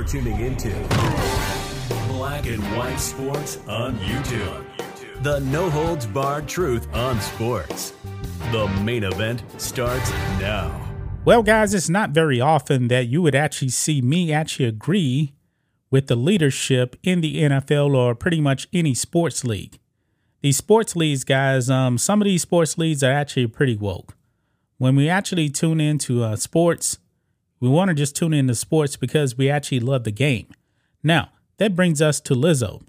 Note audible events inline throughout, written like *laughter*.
You're tuning into Black and White Sports on YouTube. The no holds barred truth on sports. The main event starts now. Well, guys, it's not very often that you would actually see me actually agree with the leadership in the NFL or pretty much any sports league. These sports leagues, guys, um, some of these sports leagues are actually pretty woke. When we actually tune into uh, sports, we want to just tune into sports because we actually love the game. Now, that brings us to Lizzo.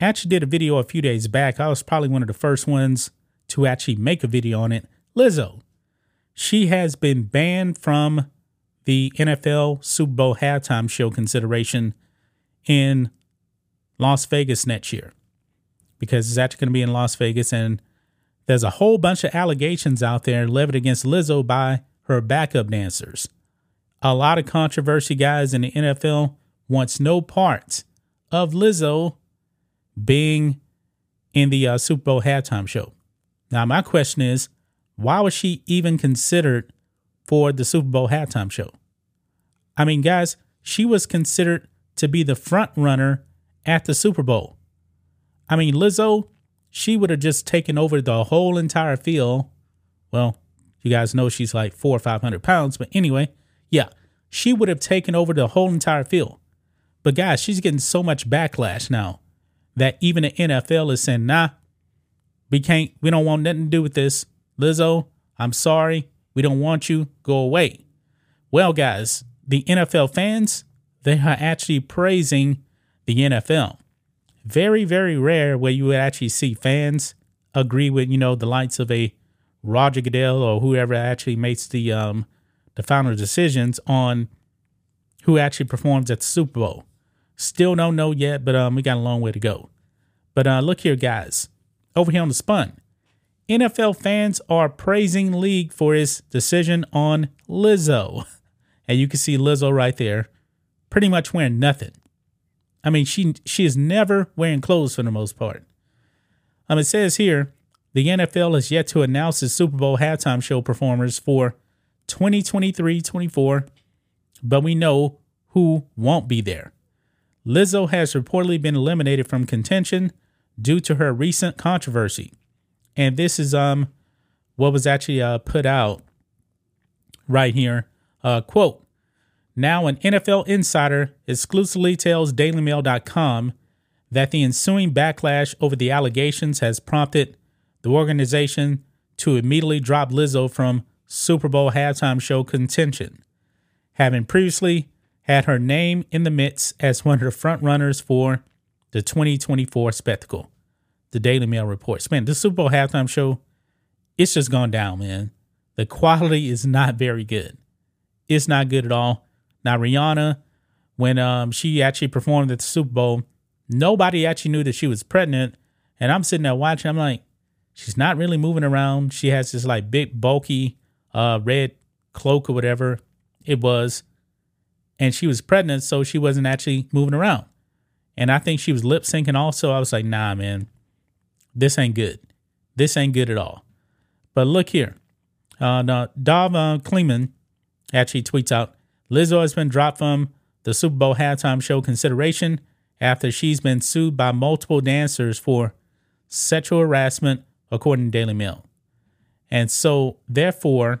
I actually did a video a few days back. I was probably one of the first ones to actually make a video on it. Lizzo. She has been banned from the NFL Super Bowl halftime show consideration in Las Vegas next year because it's actually going to be in Las Vegas. And there's a whole bunch of allegations out there levied against Lizzo by her backup dancers. A lot of controversy, guys, in the NFL wants no parts of Lizzo being in the uh, Super Bowl halftime show. Now, my question is, why was she even considered for the Super Bowl halftime show? I mean, guys, she was considered to be the front runner at the Super Bowl. I mean, Lizzo, she would have just taken over the whole entire field. Well, you guys know she's like four or 500 pounds, but anyway, yeah, she would have taken over the whole entire field. But guys, she's getting so much backlash now that even the NFL is saying, nah, we can't, we don't want nothing to do with this. Lizzo, I'm sorry. We don't want you. Go away. Well, guys, the NFL fans, they are actually praising the NFL. Very, very rare where you would actually see fans agree with, you know, the likes of a Roger Goodell or whoever actually makes the um the final decisions on who actually performs at the Super Bowl. Still don't know yet, but um we got a long way to go. But uh look here, guys. Over here on the spun. NFL fans are praising league for its decision on Lizzo. *laughs* And you can see Lizzo right there pretty much wearing nothing. I mean, she she is never wearing clothes for the most part. Um, it says here the NFL has yet to announce its Super Bowl halftime show performers for 2023-24, but we know who won't be there. Lizzo has reportedly been eliminated from contention due to her recent controversy, and this is um what was actually uh, put out right here. Uh, quote now, an NFL insider exclusively tells DailyMail.com that the ensuing backlash over the allegations has prompted the organization to immediately drop Lizzo from Super Bowl halftime show contention, having previously had her name in the mix as one of the frontrunners for the 2024 spectacle. The Daily Mail reports. Man, the Super Bowl halftime show, it's just gone down, man. The quality is not very good. It's not good at all. Now Rihanna, when um she actually performed at the Super Bowl, nobody actually knew that she was pregnant. And I'm sitting there watching, I'm like, she's not really moving around. She has this like big, bulky uh red cloak or whatever it was. And she was pregnant, so she wasn't actually moving around. And I think she was lip syncing also. I was like, nah, man, this ain't good. This ain't good at all. But look here. Uh, now, Dov uh, Kleiman actually tweets out, Lizzo has been dropped from the Super Bowl halftime show consideration after she's been sued by multiple dancers for sexual harassment, according to Daily Mail. And so, therefore,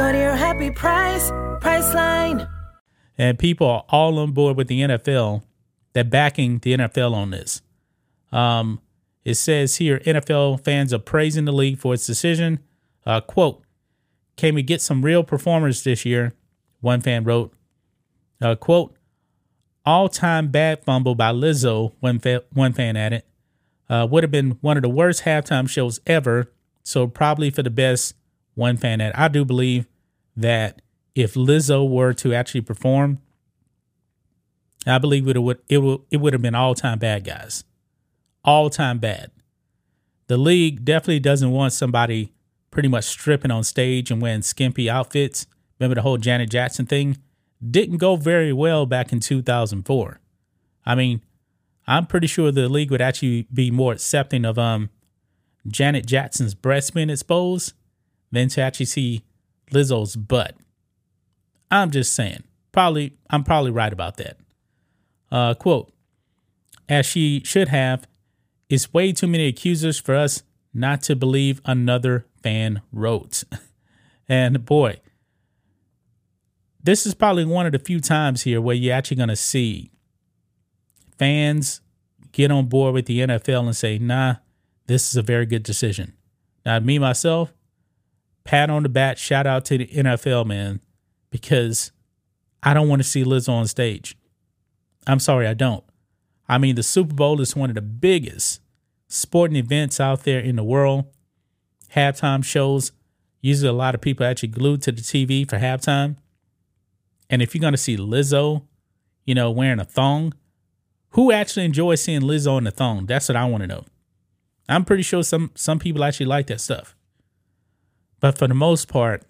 Go to your happy price, and people are all on board with the NFL. They're backing the NFL on this. Um, it says here NFL fans are praising the league for its decision. Uh, quote, can we get some real performers this year? One fan wrote, uh, quote, all time bad fumble by Lizzo, one, fa- one fan added, uh, would have been one of the worst halftime shows ever. So probably for the best, one fan added. I do believe that if Lizzo were to actually perform I believe it would it would it would have been all time bad guys, all time bad. The league definitely doesn't want somebody pretty much stripping on stage and wearing skimpy outfits. Remember the whole Janet Jackson thing? Didn't go very well back in 2004. I mean, I'm pretty sure the league would actually be more accepting of um Janet Jackson's breast being exposed than to actually see Lizzo's butt. I'm just saying. Probably I'm probably right about that. Uh quote, as she should have, it's way too many accusers for us not to believe another fan wrote. *laughs* and boy, this is probably one of the few times here where you're actually going to see fans get on board with the NFL and say, nah, this is a very good decision. Now, me, myself, pat on the back, shout out to the NFL, man, because I don't want to see Liz on stage. I'm sorry, I don't. I mean, the Super Bowl is one of the biggest sporting events out there in the world. Halftime shows, usually a lot of people actually glued to the TV for halftime. And if you're going to see Lizzo, you know, wearing a thong, who actually enjoys seeing Lizzo in the thong? That's what I want to know. I'm pretty sure some some people actually like that stuff. But for the most part,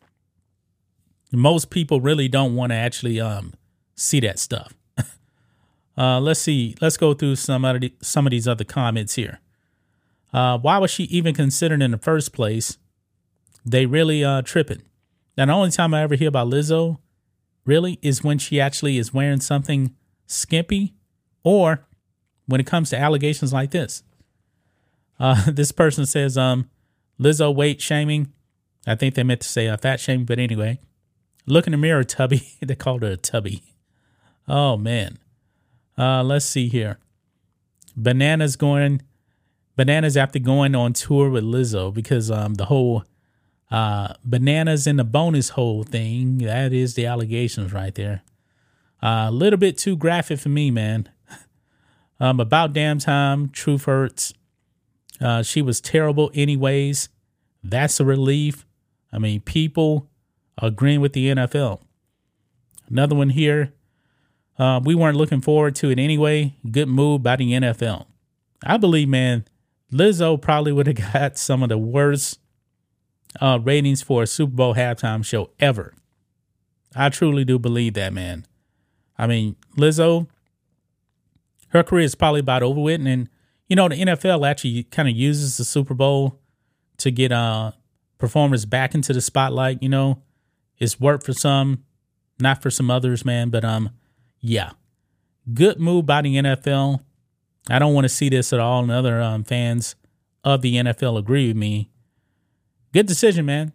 most people really don't want to actually um see that stuff. *laughs* uh, let's see. Let's go through some of the, some of these other comments here. Uh, why was she even considered in the first place? They really uh tripping. Now the only time I ever hear about Lizzo really is when she actually is wearing something skimpy or when it comes to allegations like this. Uh, *laughs* this person says, um, Lizzo weight shaming. I think they meant to say uh, fat shaming, but anyway. Look in the mirror, Tubby. *laughs* they called her a Tubby. Oh, man. Uh, let's see here. Bananas going, bananas after going on tour with Lizzo because um, the whole uh, bananas in the bonus hole thing, that is the allegations right there. A uh, little bit too graphic for me, man. *laughs* Um, about damn time, truth hurts. Uh, she was terrible, anyways. That's a relief. I mean, people agreeing with the NFL. Another one here. Uh, we weren't looking forward to it anyway. Good move by the NFL. I believe, man, Lizzo probably would have *laughs* got some of the worst uh, ratings for a Super Bowl halftime show ever. I truly do believe that, man. I mean, Lizzo, her career is probably about over with. And, you know, the NFL actually kind of uses the Super Bowl to get uh, performers back into the spotlight. You know, it's worked for some, not for some others, man. But um, yeah, good move by the NFL. I don't want to see this at all. And other um, fans of the NFL agree with me. Good decision, man.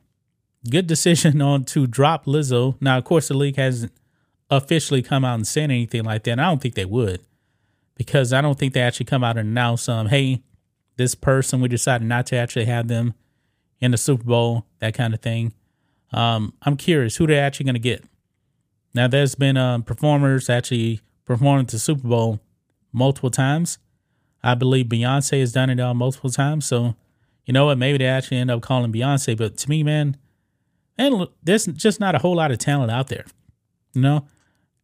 Good decision *laughs* on to drop Lizzo. Now, of course, the league hasn't officially come out and said anything like that. And I don't think they would because I don't think they actually come out and announce, um, hey, this person, we decided not to actually have them in the Super Bowl, that kind of thing. Um, I'm curious who they're actually going to get. Now, there's been um, performers actually performing the Super Bowl multiple times. I believe Beyonce has done it uh, multiple times. So, you know what? Maybe they actually end up calling Beyonce. But to me, man, and there's just not a whole lot of talent out there. You know,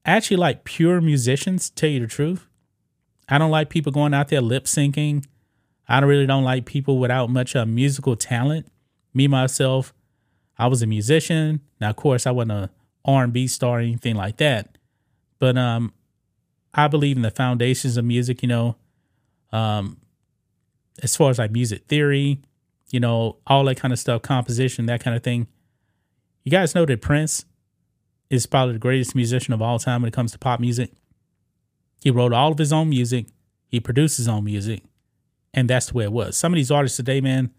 actually, like pure musicians, tell you the truth, I don't like people going out there lip syncing. I really don't like people without much uh, musical talent. Me myself, I was a musician. Now, of course, I wasn't a R&B star or anything like that, but um, I believe in the foundations of music. You know, um, as far as like music theory, you know, all that kind of stuff, composition, that kind of thing. You guys know that Prince is probably the greatest musician of all time when it comes to pop music. He wrote all of his own music. He produced his own music. And that's the way it was. Some of these artists today, man,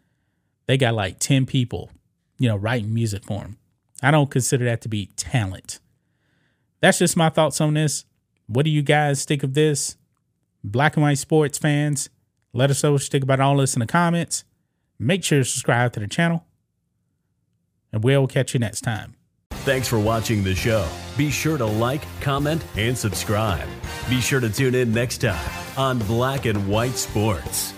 they got like 10 people, you know, writing music for them. I don't consider that to be talent. That's just my thoughts on this. What do you guys think of this? Black and white sports fans, let us know what you think about all this in the comments. Make sure to subscribe to the channel. And we'll catch you next time. Thanks for watching the show. Be sure to like, comment, and subscribe. Be sure to tune in next time on Black and White Sports.